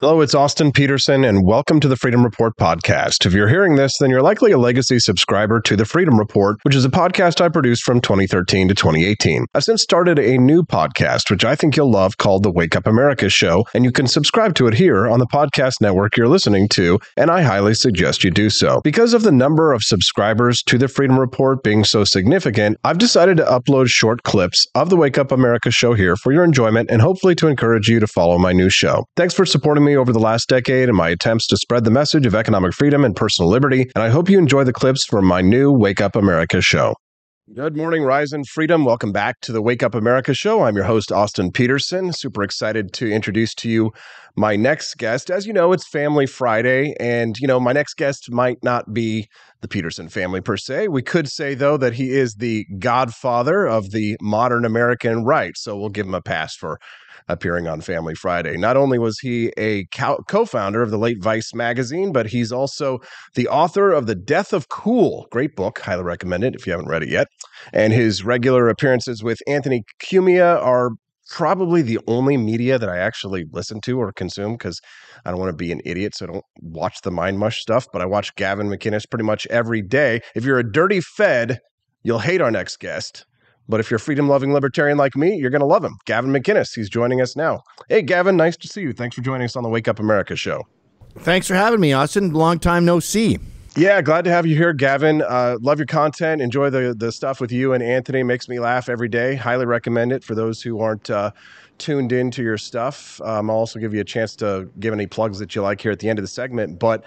Hello, it's Austin Petersen, and welcome to the Freedom Report podcast. If you're hearing this, then you're likely a legacy subscriber to the Freedom Report, which is a podcast I produced from 2013 to 2018. I've since started a new podcast, which I think you'll love, called The Wake Up America Show, and you can subscribe to it here on the podcast network you're listening to, and I highly suggest you do so. Because of the number of subscribers to the Freedom Report being so significant, I've decided to upload short clips of the Wake Up America Show here for your enjoyment and hopefully to encourage you to follow my new show. Thanks for supporting me over the last decade in my attempts to spread the message of economic freedom and personal liberty, and I hope you enjoy the clips from my new Wake Up America show. Good morning, Rise and Freedom. Welcome back to the Wake Up America show. I'm your host, Austin Petersen. Super excited to introduce to you my next guest. As you know, it's Family Friday, and you know, my next guest might not be the Petersen family per se. We could say, though, that he is the godfather of the modern American right. So we'll give him a pass for appearing on Family Friday. Not only was he a co founder of the late Vice magazine, but he's also the author of The Death of Cool. Great book. Highly recommend it if you haven't read it yet. And his regular appearances with Anthony Cumia are probably the only media that I actually listen to or consume because I don't want to be an idiot. So I don't watch the Mind Mush stuff, but I watch Gavin McInnes pretty much every day. If you're a dirty Fed, you'll hate our next guest. But if you're a freedom loving libertarian like me, you're going to love him. Gavin McInnes, he's joining us now. Hey, Gavin, nice to see you. Thanks for joining us on the Wake Up America show. Thanks for having me, Austin. Long time no see. Yeah, glad to have you here, Gavin. Uh, love your content. Enjoy the the stuff with you and Anthony. Makes me laugh every day. Highly recommend it for those who aren't uh, tuned into your stuff. Um, I'll also give you a chance to give any plugs that you like here at the end of the segment. But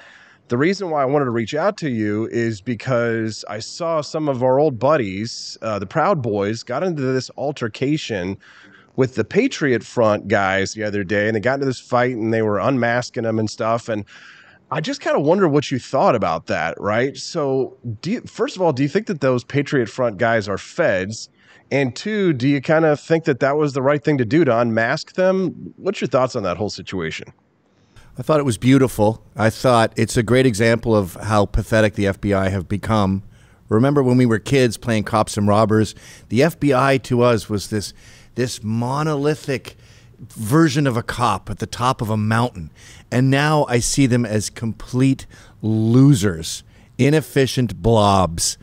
the reason why I wanted to reach out to you is because I saw some of our old buddies, uh, the Proud Boys, got into this altercation with the Patriot Front guys the other day, and they got into this fight and they were unmasking them and stuff. And I just kind of wonder what you thought about that, right? So, you, first of all, do you think that those Patriot Front guys are feds? And two, do you kind of think that that was the right thing to do to unmask them? What's your thoughts on that whole situation? I thought it was beautiful. I thought it's a great example of how pathetic the FBI have become. Remember when we were kids playing cops and robbers? The FBI to us was this this monolithic version of a cop at the top of a mountain. And now I see them as complete losers, inefficient blobs.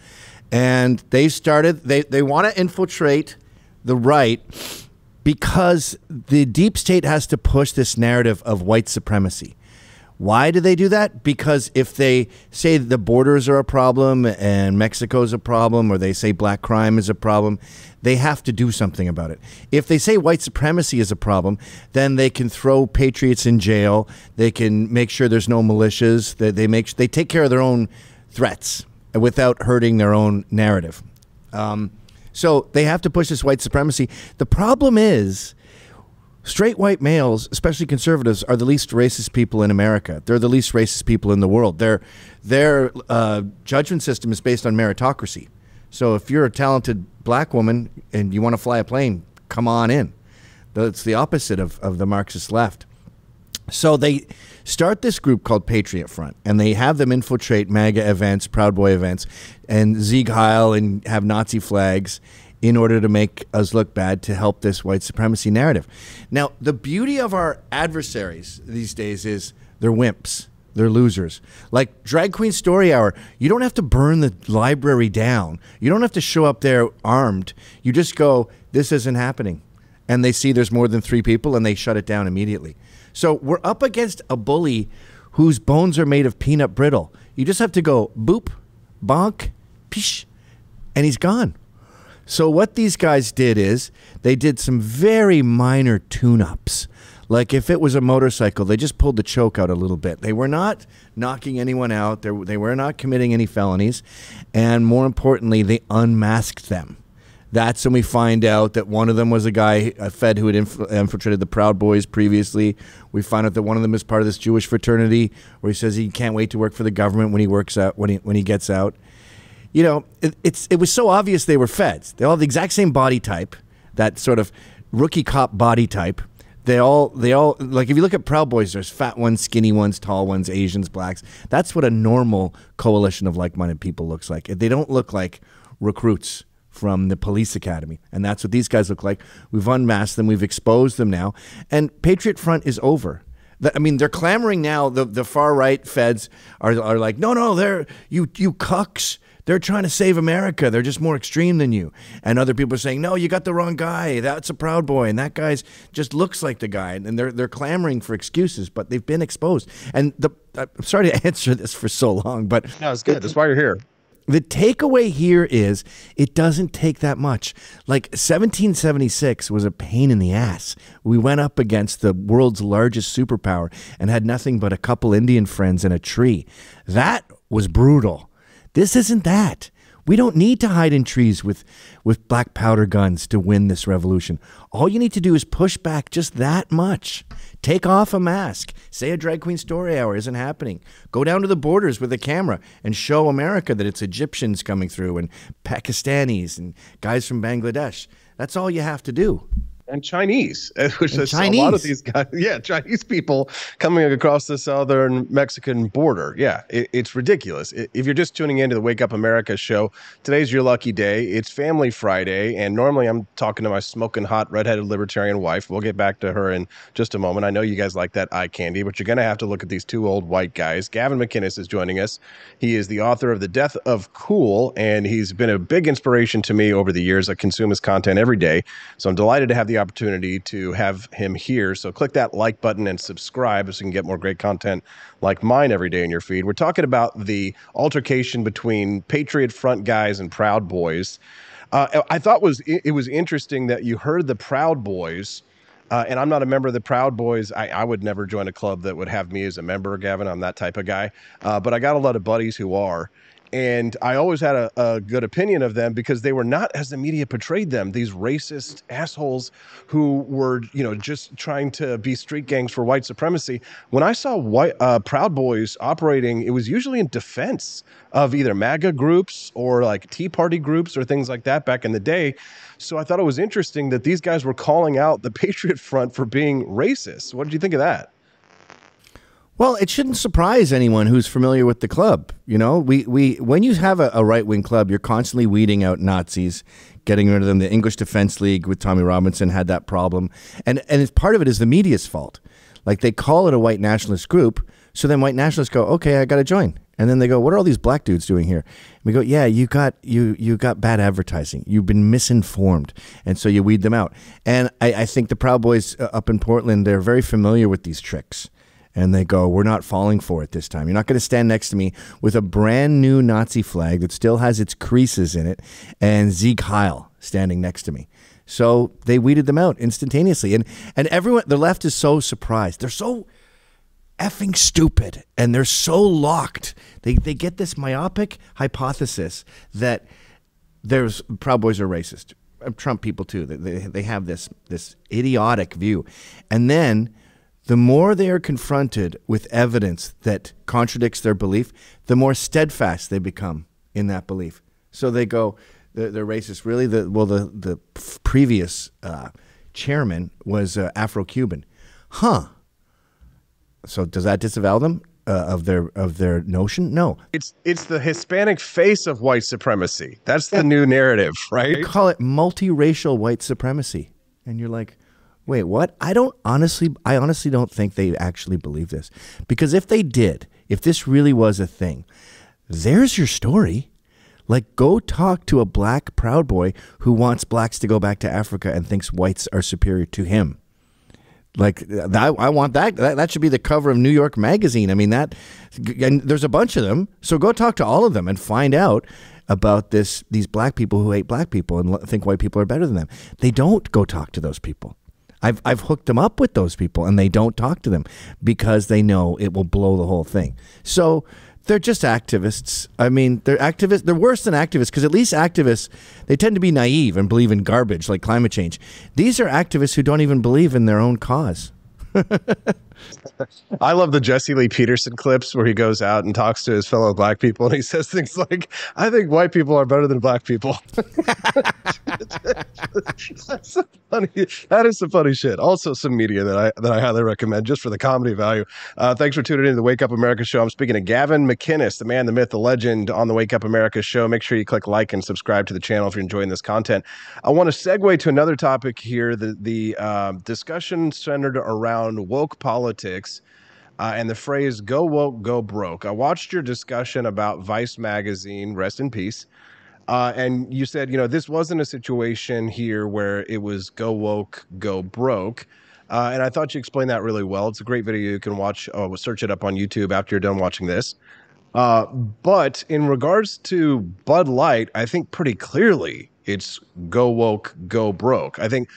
And they started they they want to infiltrate the right because the deep state has to push this narrative of white supremacy. Why do they do that? Because if they say the borders are a problem and Mexico's a problem, or they say black crime is a problem, they have to do something about it. If they say white supremacy is a problem, then they can throw patriots in jail. They can make sure there's no militias. They, they make they take care of their own threats without hurting their own narrative. Um, so they have to push this white supremacy. The problem is, straight white males, especially conservatives, are the least racist people in America. They're the least racist people in the world. Their their uh, judgment system is based on meritocracy. So if you're a talented black woman and you want to fly a plane, come on in. That's the opposite of, of the Marxist left. So they start this group called Patriot Front, and they have them infiltrate MAGA events, Proud Boy events, and Sieg Heil and have Nazi flags in order to make us look bad to help this white supremacy narrative. Now, the beauty of our adversaries these days is they're wimps. They're losers. Like Drag Queen Story Hour, you don't have to burn the library down. You don't have to show up there armed. You just go, this isn't happening. And they see there's more than three people and they shut it down immediately. So we're up against a bully whose bones are made of peanut brittle. You just have to go boop, bonk, pish, and he's gone. So what these guys did is they did some very minor tune-ups. Like if it was a motorcycle, they just pulled the choke out a little bit. They were not knocking anyone out. They, they were not committing any felonies. And more importantly, they unmasked them. That's when we find out that one of them was a guy, a Fed who had inf- infiltrated the Proud Boys previously. We find out that one of them is part of this Jewish fraternity, where he says he can't wait to work for the government when he works out when he when he gets out. You know, it, it's it was so obvious they were Feds. They all have the exact same body type, that sort of rookie cop body type. They all they all like if you look at Proud Boys, there's fat ones, skinny ones, tall ones, Asians, blacks. That's what a normal coalition of like-minded people looks like. They don't look like recruits from the police academy. And that's what these guys look like. We've unmasked them, we've exposed them now. And Patriot Front is over. I mean, they're clamoring now. The the far right feds are are like, no, no, they're you you cucks. They're trying to save America. They're just more extreme than you. And other people are saying, no, you got the wrong guy. That's a Proud Boy, and that guy's just looks like the guy. And they're they're clamoring for excuses, but they've been exposed. And the I'm sorry to answer this for so long, but no, it's good. That's why you're here. The takeaway here is it doesn't take that much. Like 1776 was a pain in the ass. We went up against the world's largest superpower and had nothing but a couple Indian friends and a tree. That was brutal. This isn't that. We don't need to hide in trees with, with black powder guns to win this revolution. All you need to do is push back just that much. Take off a mask. Say a drag queen story hour isn't happening. Go down to the borders with a camera and show America that it's Egyptians coming through and Pakistanis and guys from Bangladesh. That's all you have to do and Chinese, uh, which and is Chinese. a lot of these guys. Yeah, Chinese people coming across the southern Mexican border. Yeah, it, it's ridiculous. If you're just tuning in to the Wake Up America show, today's your lucky day. It's Family Friday, and normally I'm talking to my smoking hot redheaded libertarian wife. We'll get back to her in just a moment. I know you guys like that eye candy, but you're going to have to look at these two old white guys. Gavin McInnes is joining us. He is the author of The Death of Cool, and he's been a big inspiration to me over the years. I consume his content every day, so I'm delighted to have the the opportunity to have him here. So click that like button and subscribe so you can get more great content like mine every day in your feed. We're talking about the altercation between Patriot Front guys and Proud Boys. Uh, I thought was it was interesting that you heard the Proud Boys. Uh, and I'm not a member of the Proud Boys. I, I, would never join a club that would have me as a member, Gavin. I'm that type of guy. Uh, but I got a lot of buddies who are and I always had a, a, good opinion of them because they were not as the media portrayed them. These racist assholes who were, you know, just trying to be street gangs for white supremacy. When I saw white uh, Proud Boys operating, it was usually in defense of either MAGA groups or like Tea Party groups or things like that back in the day. So I thought it was interesting that these guys were calling out the Patriot Front for being racist. What did you think of that? Well, it shouldn't surprise anyone who's familiar with the club. You know, we, we when you have a, a right wing club, you're constantly weeding out Nazis, getting rid of them. The English Defense League with Tommy Robinson had that problem, and and it's part of it is the media's fault. Like they call it a white nationalist group, so then white nationalists go, okay, I got to join, and then they go, what are all these black dudes doing here? And we go, yeah, you got you you got bad advertising. You've been misinformed, and so you weed them out. And I, I think the Proud Boys uh, up in Portland, they're very familiar with these tricks and they go, We're not falling for it this time. You're not going to stand next to me with a brand new Nazi flag that still has its creases in it and Sieg Heil standing next to me. So they weeded them out instantaneously. And, and everyone, the left is so surprised. They're so effing stupid and they're so locked. They, they get this myopic hypothesis that there's Proud Boys are racist. Trump people too. They, they have this this idiotic view, and then the more they are confronted with evidence that contradicts their belief, the more steadfast they become in that belief. So they go, they're, they're racist. Really, the well, the the previous uh, chairman was uh, Afro-Cuban, huh? So does that disavow them? Uh, of their of their notion? No, it's it's the Hispanic face of white supremacy. That's the new narrative, right? They call it multiracial white supremacy, and you're like, Wait, what? I don't honestly I honestly don't think they actually believe this. Because if they did, if this really was a thing, there's your story. Like go talk to a black proud boy who wants blacks to go back to Africa and thinks whites are superior to him. Like that, I want that, that. That should be the cover of New York Magazine. I mean that, and there's a bunch of them. So go talk to all of them and find out about this. These black people who hate black people and think white people are better than them. They don't go talk to those people. I've I've hooked them up with those people, and they don't talk to them because they know it will blow the whole thing. So they're just activists. I mean, they're activists. They're worse than activists because at least activists they tend to be naive and believe in garbage like climate change. These are activists who don't even believe in their own cause. I love the Jesse Lee Peterson clips where he goes out and talks to his fellow black people and he says things like, I think white people are better than black people. That's funny. That is some funny shit. Also some media that I that I highly recommend just for the comedy value. Uh, thanks for tuning in to the Wake Up America show. I'm speaking to Gavin McInnes, the man, the myth, the legend on the Wake Up America show. Make sure you click like and subscribe to the channel if you're enjoying this content. I want to segue to another topic here, the the uh, discussion centered around woke politics politics uh, and the phrase "go woke, go broke." I watched your discussion about Vice magazine, rest in peace, uh, and you said you know this wasn't a situation here where it was "go woke, go broke." Uh, and I thought you explained that really well. It's a great video. You can watch, oh, search it up on YouTube after you're done watching this. Uh, but in regards to Bud Light, I think pretty clearly it's go woke, go broke. I think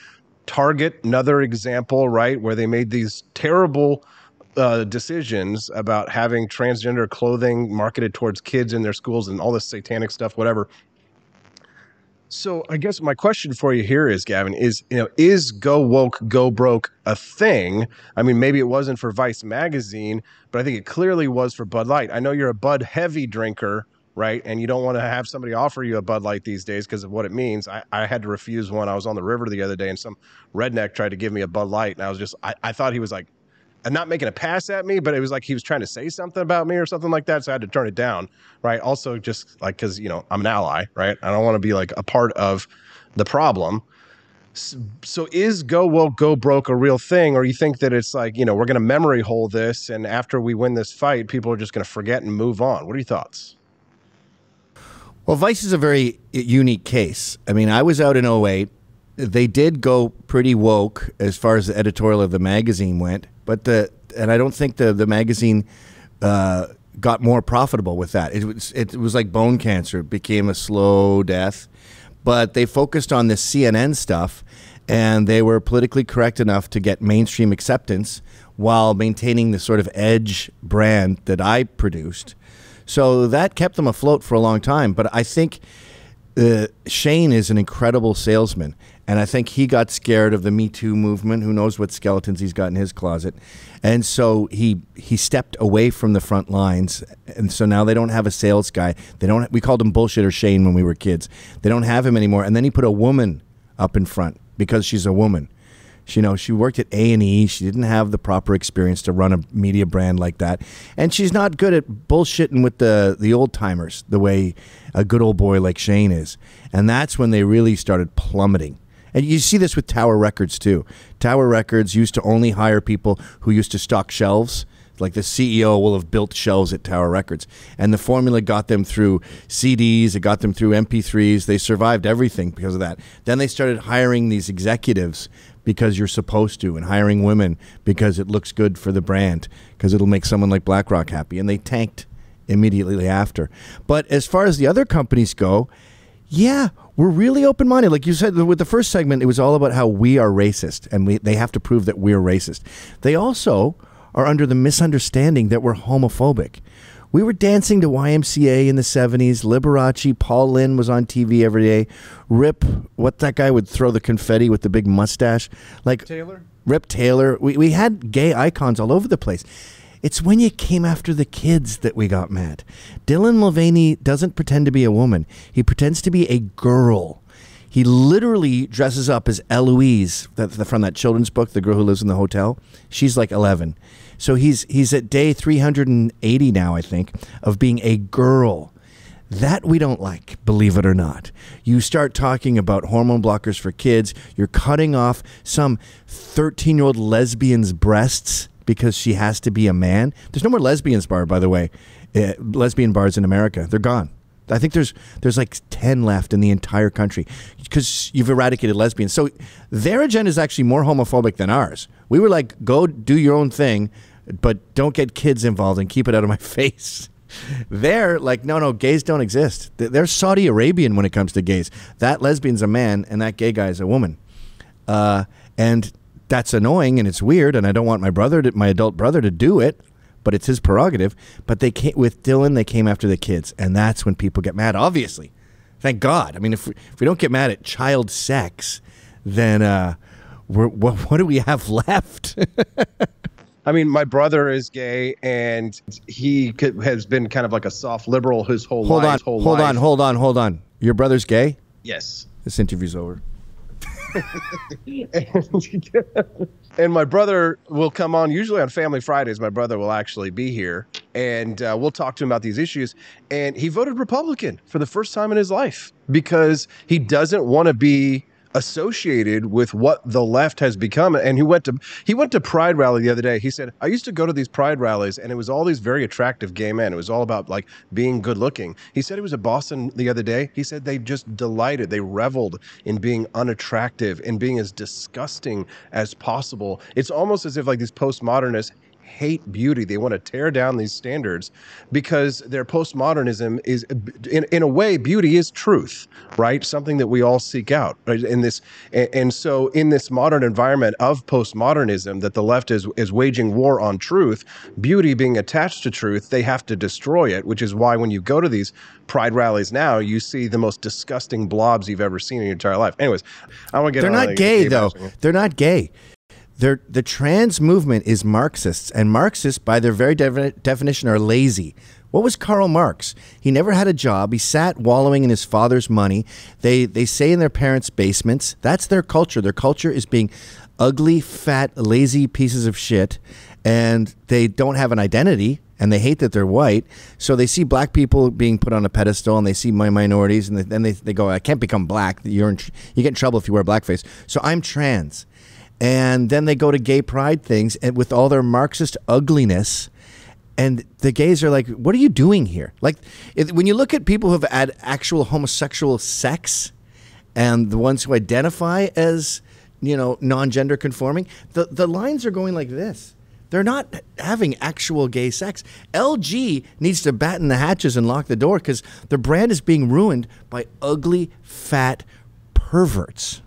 Target, another example, right, where they made these terrible uh, decisions about having transgender clothing marketed towards kids in their schools and all this satanic stuff, whatever. So I guess my question for you here is, Gavin, is you know, is go woke, go broke a thing? I mean, maybe it wasn't for Vice magazine, but I think it clearly was for Bud Light. I know you're a Bud heavy drinker, right? And you don't want to have somebody offer you a Bud Light these days because of what it means. I, I had to refuse one. I was on the river the other day and some redneck tried to give me a Bud Light, and I was just I, I thought he was like and not making a pass at me, but it was like he was trying to say something about me or something like that. So I had to turn it down. Right. Also, just like, cause, you know, I'm an ally, right? I don't want to be like a part of the problem. So is go woke, go broke a real thing? Or you think that it's like, you know, we're going to memory hole this. And after we win this fight, people are just going to forget and move on. What are your thoughts? Well, Vice is a very unique case. I mean, I was out in 08. They did go pretty woke as far as the editorial of the magazine went but the and I don't think the the magazine uh, got more profitable with that. It was it was like bone cancer; it became a slow death. But they focused on this CNN stuff, and they were politically correct enough to get mainstream acceptance while maintaining the sort of edge brand that I produced. So that kept them afloat for a long time. But I think uh, Shane is an incredible salesman, and I think he got scared of the Me Too movement. Who knows what skeletons he's got in his closet? And so he he stepped away from the front lines. And so now they don't have a sales guy. They don't. We called him bullshitter Shane when we were kids. They don't have him anymore. And then he put a woman up in front because she's a woman. She, you know, she worked at A and E. She didn't have the proper experience to run a media brand like that, and she's not good at bullshitting with the the old timers the way a good old boy like Shane is. And that's when they really started plummeting. And you see this with Tower Records too. Tower Records used to only hire people who used to stock shelves. Like the CEO will have built shelves at Tower Records. And the formula got them through CDs, it got them through MP3s. They survived everything because of that. Then they started hiring these executives because you're supposed to, and hiring women because it looks good for the brand, because it'll make someone like BlackRock happy. And they tanked immediately after. But as far as the other companies go, yeah, we're really open minded. Like you said with the first segment, it was all about how we are racist and we, they have to prove that we're racist. They also are under the misunderstanding that we're homophobic. We were dancing to YMCA in the 70s. Liberace, Paul Lynde was on TV every day. Rip, what that guy would throw the confetti with the big mustache. Like Taylor? Rip Taylor. We, we had gay icons all over the place. It's when you came after the kids that we got mad. Dylan Mulvaney doesn't pretend to be a woman. He pretends to be a girl. He literally dresses up as Eloise that, from that children's book, The Girl Who Lives in the Hotel. She's like 11. So he's he's at day 380 now, I think, of being a girl. That we don't like, believe it or not. You start talking about hormone blockers for kids, you're cutting off some 13 year old lesbian's breasts because she has to be a man. There's no more lesbians bar, by the way. Uh, lesbian bars in America, they're gone. I think there's there's like ten left in the entire country because you've eradicated lesbians. So their agenda is actually more homophobic than ours. We were like, go do your own thing, but don't get kids involved and keep it out of my face. They're like, no, no, gays don't exist. They're Saudi Arabian when it comes to gays. That lesbian's a man, and that gay guy is a woman. Uh, and that's annoying and it's weird, and I don't want my brother, to, my adult brother, to do it. But it's his prerogative. But they came with Dylan. They came after the kids, and that's when people get mad. Obviously, thank God. I mean, if we, if we don't get mad at child sex, then uh, what, what do we have left? I mean, my brother is gay, and he has been kind of like a soft liberal his whole hold life. On, hold life. on, hold on, hold on. Your brother's gay? Yes. This interview's over. and, my brother will come on usually on Family Fridays. My brother will actually be here, and uh, we'll talk to him about these issues. And he voted Republican for the first time in his life because he doesn't want to be associated with what the left has become. And he went to he went to pride rally the other day. He said i used to go to these pride rallies and it was all these very attractive gay men. It was all about like being good looking. He said he was at boston the other day. He said they just delighted. They reveled in being unattractive in being as disgusting as possible. It's almost as if like these postmodernists hate beauty. They want to tear down these standards because their postmodernism is, in, in a way, beauty is truth, right? Something that we all seek out. Right? In this, and, and so in this modern environment of postmodernism, that the left is is waging war on truth, beauty being attached to truth, they have to destroy it. Which is why when you go to these pride rallies now, you see the most disgusting blobs you've ever seen in your entire life. Anyways, I want to get. They're not gay though. They're not gay. They're, the trans movement is Marxists, and Marxists, by their very definition, are lazy. What was Karl Marx? He never had a job. He sat wallowing in his father's money. They they say in their parents' basements. That's their culture. Their culture is being ugly, fat, lazy pieces of shit, and they don't have an identity and they hate that they're white. So they see black people being put on a pedestal, and they see my minorities, and then they, they go, "I can't become black. You're in, you get in trouble if you wear blackface." So I'm trans and then they go to gay pride things and with all their Marxist ugliness. And the gays are like, "What are you doing here?" Like, it, when you look at people who have had actual homosexual sex, and the ones who identify as, you know, non-gender conforming, the the lines are going like this. They're not having actual gay sex. LG needs to batten the hatches and lock the door because their brand is being ruined by ugly, fat perverts.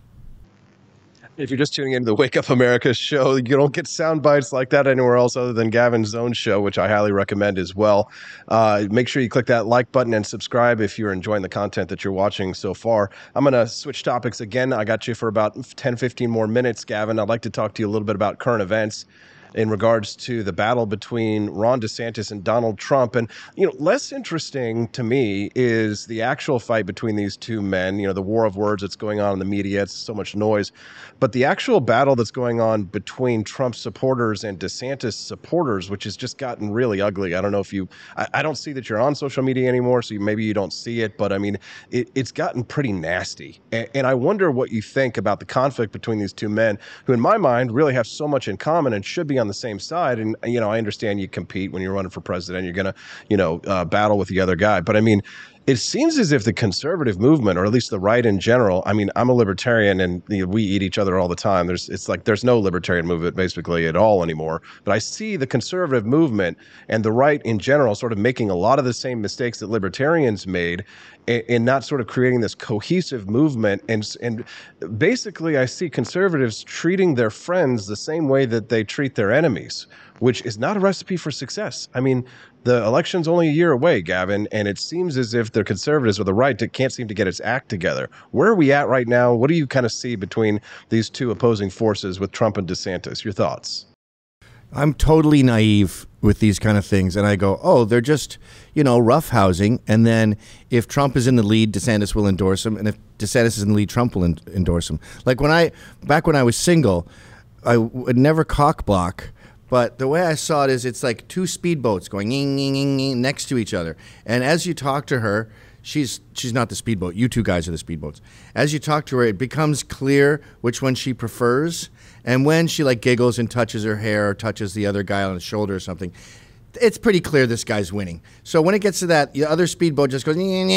If you're just tuning into the Wake Up America show, you don't get sound bites like that anywhere else other than Gavin's own show, which I highly recommend as well. Uh, make sure you click that like button and subscribe if you're enjoying the content that you're watching so far. I'm going to switch topics again. I got you for about 10, 15 more minutes, Gavin. I'd like to talk to you a little bit about current events in regards to the battle between Ron DeSantis and Donald Trump. And, you know, less interesting to me is the actual fight between these two men, you know, the war of words that's going on in the media. It's so much noise. But the actual battle that's going on between Trump supporters and DeSantis supporters, which has just gotten really ugly. I don't know if you, I, I don't see that you're on social media anymore, so you, maybe you don't see it, but I mean, it, it's gotten pretty nasty. And, and I wonder what you think about the conflict between these two men, who, in my mind, really have so much in common and should be on the same side. And you know, I understand you compete when you're running for president. You're gonna, you know, uh, battle with the other guy. But I mean, it seems as if the conservative movement, or at least the right in general, I mean, I'm a libertarian and you know, we eat each other all the time. There's, it's like there's no libertarian movement basically at all anymore. But I see the conservative movement and the right in general sort of making a lot of the same mistakes that libertarians made and, not sort of creating this cohesive movement. And, and basically, I see conservatives treating their friends the same way that they treat their enemies, which is not a recipe for success. I mean, the election's only a year away, Gavin, and it seems as if the conservatives or the right to, can't seem to get its act together. Where are we at right now? What do you kind of see between these two opposing forces with Trump and DeSantis? Your thoughts? I'm totally naive with these kind of things, and I go, "Oh, they're just, you know, roughhousing." And then if Trump is in the lead, DeSantis will endorse him, and if DeSantis is in the lead, Trump will endorse him. Like when I back when I was single, I would never cock block but the way I saw it is it's like two speedboats going next to each other. And as you talk to her, she's she's not the speedboat. You two guys are the speedboats. As you talk to her, it becomes clear which one she prefers. And when she like giggles and touches her hair or touches the other guy on the shoulder or something, it's pretty clear this guy's winning. So when it gets to that, the other speedboat just goes, and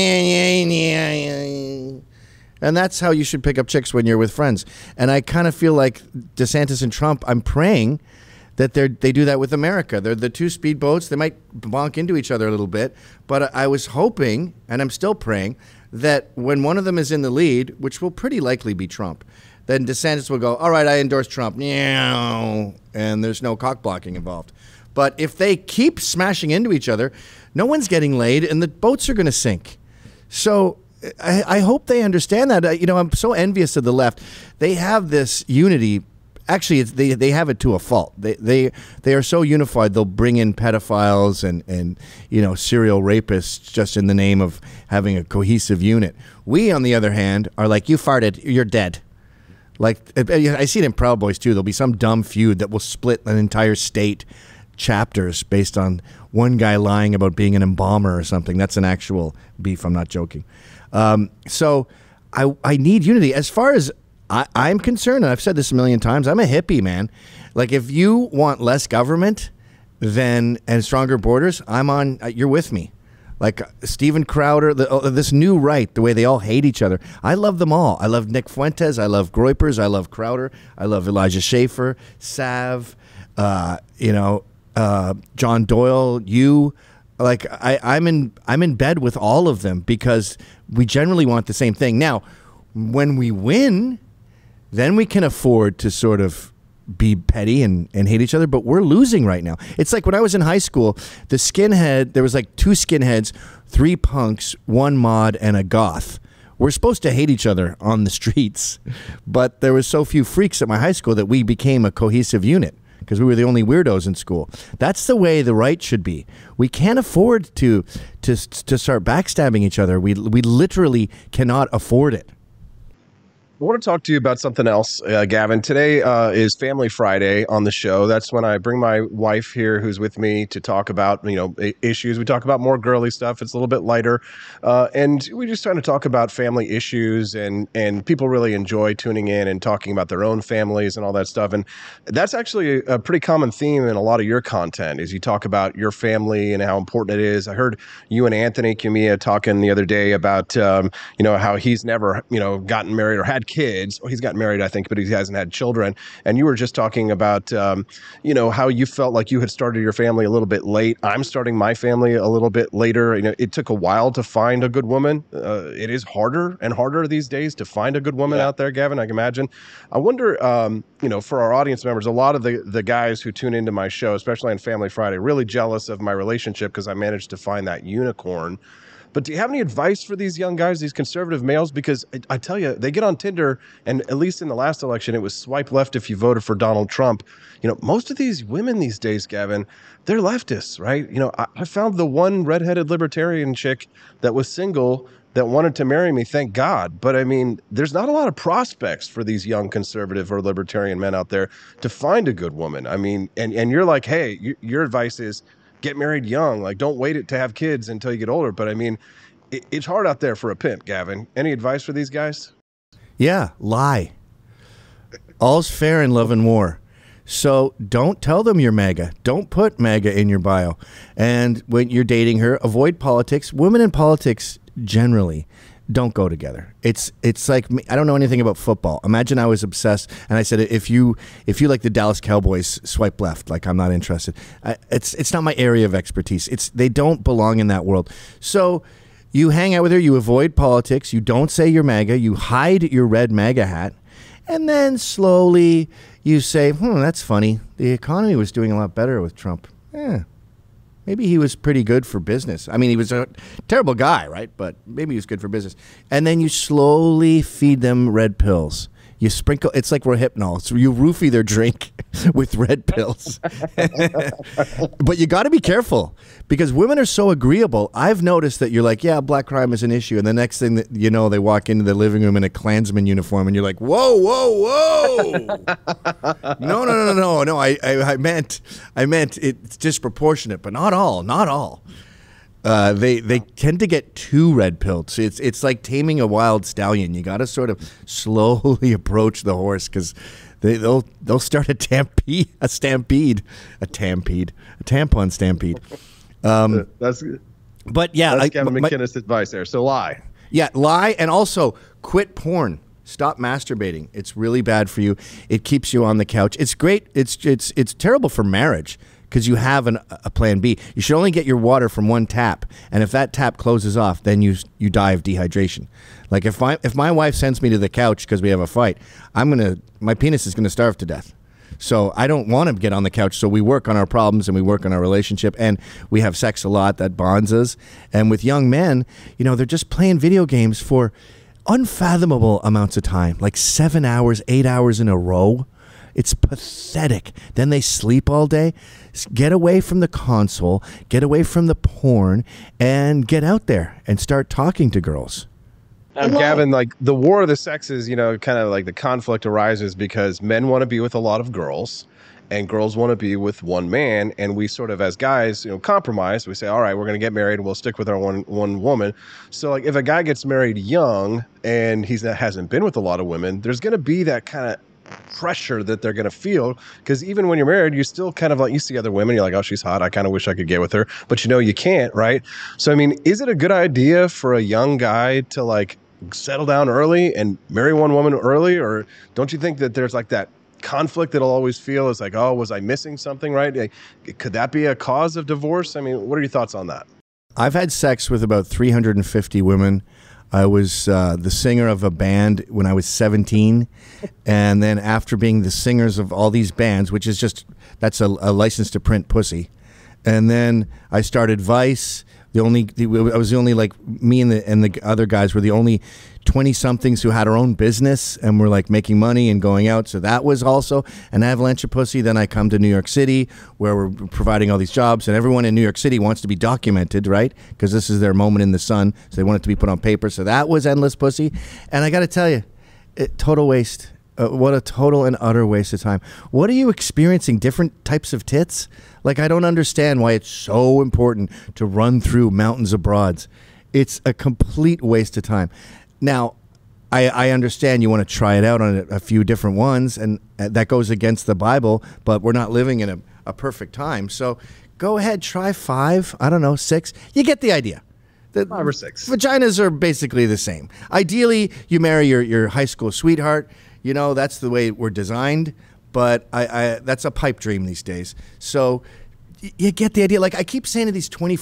that's how you should pick up chicks when you're with friends. And I kind of feel like DeSantis and Trump, I'm praying that they they do that with America. They're the two speedboats. They might bonk into each other a little bit, but I was hoping, and I'm still praying, that when one of them is in the lead, which will pretty likely be Trump, then DeSantis will go, all right, I endorse Trump, and there's no cock blocking involved. But if they keep smashing into each other, no one's getting laid, and the boats are going to sink. So I, I, hope they understand that. You know, I'm so envious of the left. They have this unity actually they they have it to a fault. They they they are so unified. They'll bring in pedophiles and and you know serial rapists just in the name of having a cohesive unit. We, on the other hand, are like you farted, you're dead. Like I see it in Proud Boys too. There'll be some dumb feud that will split an entire state chapters based on one guy lying about being an embalmer or something. That's an actual beef. I'm not joking. Um, so I I need unity. As far as I, I'm concerned, and I've said this a million times. I'm a hippie, man. Like, if you want less government, then and stronger borders, I'm on. Uh, you're with me. Like Steven Crowder, the, uh, this new right, the way they all hate each other. I love them all. I love Nick Fuentes. I love Groypers. I love Crowder. I love Elijah Schaffer, Sav. Uh, you know, uh, John Doyle. You like I, I'm in I'm in bed with all of them because we generally want the same thing. Now, when we win, then we can afford to sort of be petty and, and hate each other, but we're losing right now. It's like when I was in high school, the skinhead, there was like two skinheads, three punks, one mod, and a goth. We're supposed to hate each other on the streets, but there was so few freaks at my high school that we became a cohesive unit because we were the only weirdos in school. That's the way the right should be. We can't afford to to to start backstabbing each other. We we literally cannot afford it. I want to talk to you about something else, uh, Gavin. Today uh, is Family Friday on the show. That's when I bring my wife here, who's with me, to talk about you know issues. We talk about more girly stuff. It's a little bit lighter, uh, and we just trying to talk about family issues. and And people really enjoy tuning in and talking about their own families and all that stuff. And that's actually a, pretty common theme in a lot of your content. Is you talk about your family and how important it is. I heard you and Anthony Cumia talking the other day about um, you know how he's never you know gotten married or had kids. Well, he's got married, I think, but he hasn't had children. And you were just talking about, um, you know, how you felt like you had started your family a little bit late. I'm starting my family a little bit later. You know, it took a while to find a good woman. Uh, it is harder and harder these days to find a good woman yeah. out there, Gavin. I can imagine. I wonder, um, you know, for our audience members, a lot of the the guys who tune into my show, especially on Family Friday, really jealous of my relationship because I managed to find that unicorn. But do you have any advice for these young guys, these conservative males? Because I, I, tell you, they get on Tinder, and at least in the last election, it was swipe left if you voted for Donald Trump. You know, most of these women these days, Gavin, they're leftists, right? You know, I, I found the one redheaded libertarian chick that was single that wanted to marry me, thank God. But I mean, there's not a lot of prospects for these young conservative or libertarian men out there to find a good woman. I mean, and, and you're like, hey, you, your advice is get married young. Like, don't wait it to have kids until you get older. But I mean, it, it's hard out there for a pimp, Gavin. Any advice for these guys? Yeah, lie. All's fair in love and war. So don't tell them you're MAGA. Don't put MAGA in your bio. And when you're dating her, avoid politics. Women in politics generally don't go together. It's it's like I don't know anything about football. Imagine I was obsessed and I said if you if you like the Dallas Cowboys, swipe left. Like I'm not interested. I, it's it's not my area of expertise. It's they don't belong in that world. So you hang out with her. You avoid politics. You don't say you're MAGA. You hide your red MAGA hat, and then slowly you say, "Hmm, that's funny. The economy was doing a lot better with Trump." Yeah maybe he was pretty good for business. I mean, he was a terrible guy, right? But maybe he was good for business. And then you slowly feed them red pills. You sprinkle. It's like Rohypnol. So you roofie their drink with red pills. but you got to be careful because women are so agreeable. I've noticed that you're like, yeah, black crime is an issue, and the next thing that you know, they walk into the living room in a Klansman uniform, and you're like, whoa, whoa, whoa! no, no, no, no, no. I, I, I meant, I meant it's disproportionate, but not all, not all. Uh, they they tend to get too red pilled. it's it's like taming a wild stallion. You got to sort of slowly approach the horse because they, they'll they'll start a stampede, a stampede, a stampede, a tampon stampede. Um, that's but yeah, that's Gavin I, McInnes' advice there. So lie. Yeah, lie, and also quit porn. Stop masturbating. It's really bad for you. It keeps you on the couch. It's great. It's it's it's terrible for marriage because you have an, a plan B. You should only get your water from one tap, and if that tap closes off, then you you die of dehydration. Like if my if my wife sends me to the couch because we have a fight, I'm gonna my penis is gonna starve to death. So I don't want to get on the couch. So we work on our problems and we work on our relationship and we have sex a lot that bonds us. And with young men, you know, they're just playing video games for unfathomable amounts of time, like seven hours, eight hours in a row. It's pathetic. Then they sleep all day. Get away from the console, get away from the porn, and get out there and start talking to girls. Now, Gavin, like the war of the sexes, you know, kind of like the conflict arises because men want to be with a lot of girls and girls want to be with one man and we sort of as guys you know compromise we say all right we're going to get married and we'll stick with our one one woman so like if a guy gets married young and he's not hasn't been with a lot of women there's going to be that kind of pressure that they're going to feel because even when you're married you still kind of like you see other women you're like oh she's hot i kind of wish i could get with her but you know you can't right so i mean is it a good idea for a young guy to like settle down early and marry one woman early or don't you think that there's like that conflict that I'll always feel is like, oh, was I missing something, right? Could that be a cause of divorce? I mean, what are your thoughts on that? I've had sex with about 350 women. I was uh, the singer of a band when I was 17. and then after being the singers of all these bands, which is just, that's a, a license to print pussy. And then I started Vice. The only, I was the only, like, me and the, and the other guys were the only 20 somethings who had our own business and were like making money and going out. So that was also an avalanche of pussy. Then I come to New York City where we're providing all these jobs and everyone in New York City wants to be documented, right? Because this is their moment in the sun. So they want it to be put on paper. So that was endless pussy. And I got to tell you, it, total waste. Uh, what a total and utter waste of time. What are you experiencing? Different types of tits? Like, I don't understand why it's so important to run through mountains of broads. It's a complete waste of time. Now, I, I understand you want to try it out on a, a, few different ones, and uh, that goes against the Bible, but we're not living in a, a perfect time. So go ahead, try five, I don't know, six. You get the idea. The five or six. Vaginas are basically the same. Ideally, you marry your, your high school sweetheart. You know, that's the way we're designed, but I, I that's a pipe dream these days. So you get the idea. Like I keep saying to these 20,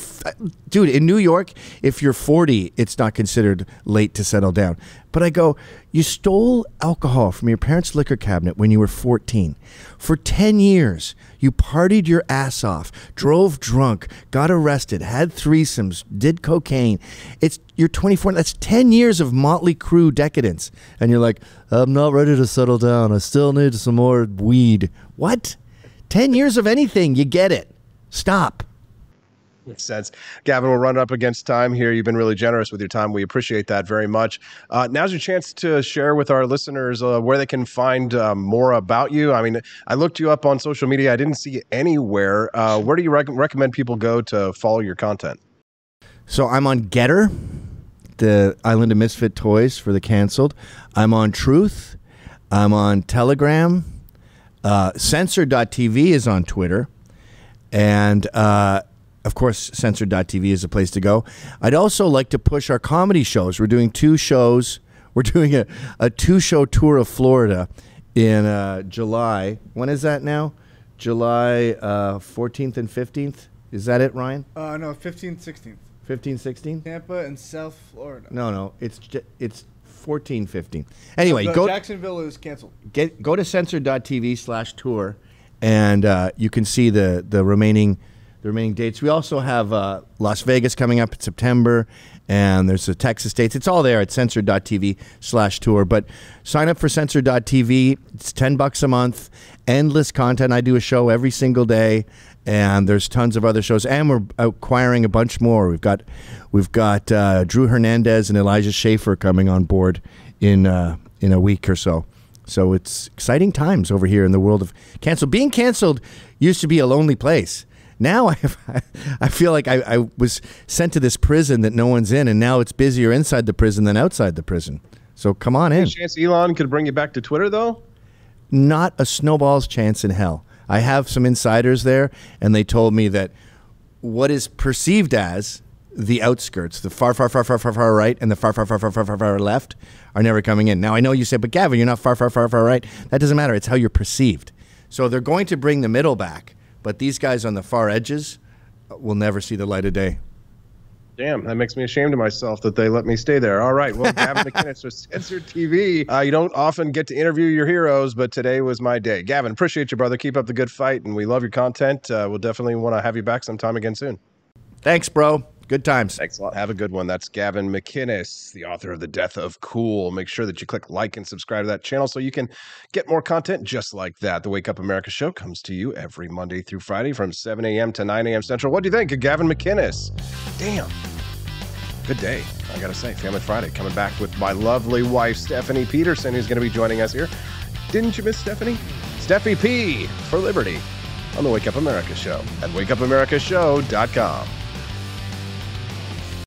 dude, in New York, if you're 40, it's not considered late to settle down. But I go, you stole alcohol from your parents' liquor cabinet when you were 14. For 10 years, you partied your ass off, drove drunk, got arrested, had threesomes, did cocaine. It's you're 24. That's 10 years of Motley Crue decadence. And you're like, I'm not ready to settle down. I still need some more weed. What? 10 years of anything, you get it. Stop. Makes sense. Gavin, we'll run up against time here. You've been really generous with your time. We appreciate that very much. Uh, now's your chance to share with our listeners uh, where they can find uh, more about you. I mean, I looked you up on social media. I didn't see you anywhere. Uh, where do you rec- recommend people go to follow your content? So I'm on Gettr, the Island of Misfit Toys for the canceled. I'm on Truth. I'm on Telegram. Uh, Censor.tv is on Twitter. And uh, of course, censored.tv is a place to go. I'd also like to push our comedy shows. We're doing two shows. We're doing a, a two show tour of Florida in uh, July. When is that now? July uh, 14th and 15th? Is that it, Ryan? Uh, no, 15th, 16th. 15, 16? Tampa and South Florida. No, no, it's it's 14, 15. Anyway, no, go Jacksonville is canceled. Get go to censored.tv slash tour and uh, you can see the the remaining the remaining dates. We also have uh, Las Vegas coming up in September, and there's the Texas dates. It's all there at censored.tv slash tour. But sign up for censored.tv. It's 10 bucks a month, endless content. I do a show every single day, and there's tons of other shows. And we're acquiring a bunch more. We've got, we've got uh, Drew Hernandez and Elijah Schaffer coming on board in, uh, in a week or so. So it's exciting times over here in the world of cancel. Being canceled used to be a lonely place. Now I, I feel like I, I was sent to this prison that no one's in, and now it's busier inside the prison than outside the prison. So come on in. chance Elon could bring you back to Twitter, though? Not a snowball's chance in hell. I have some insiders there, and they told me that what is perceived as the outskirts, the far, far, far, far, far, far right, and the far, far, far, far, far, far, far left are never coming in. Now I know you say, but Gavin, you're not far, far, far, far right. That doesn't matter. It's how you're perceived. So they're going to bring the middle back, but these guys on the far edges will never see the light of day. Damn, that makes me ashamed of myself that they let me stay there. All right, well, Gavin McInnes with Censored TV. Uh, you don't often get to interview your heroes, but today was my day. Gavin, appreciate you, brother. Keep up the good fight, and we love your content. Uh, we'll definitely want to have you back sometime again soon. Thanks, bro. Good times. Thanks a lot. Have a good one. That's Gavin McInnes, the author of The Death of Cool. Make sure that you click like and subscribe to that channel so you can get more content just like that. The Wake Up America show comes to you every Monday through Friday from 7 a.m. to 9 a.m. Central. What do you think of Gavin McInnes? Damn. Good day. I got to say, Family Friday coming back with my lovely wife, Stephanie Petersen, who's going to be joining us here. Didn't you miss Stephanie? Steffi P for Liberty on the Wake Up America Show at wakeupAmericaShow.com.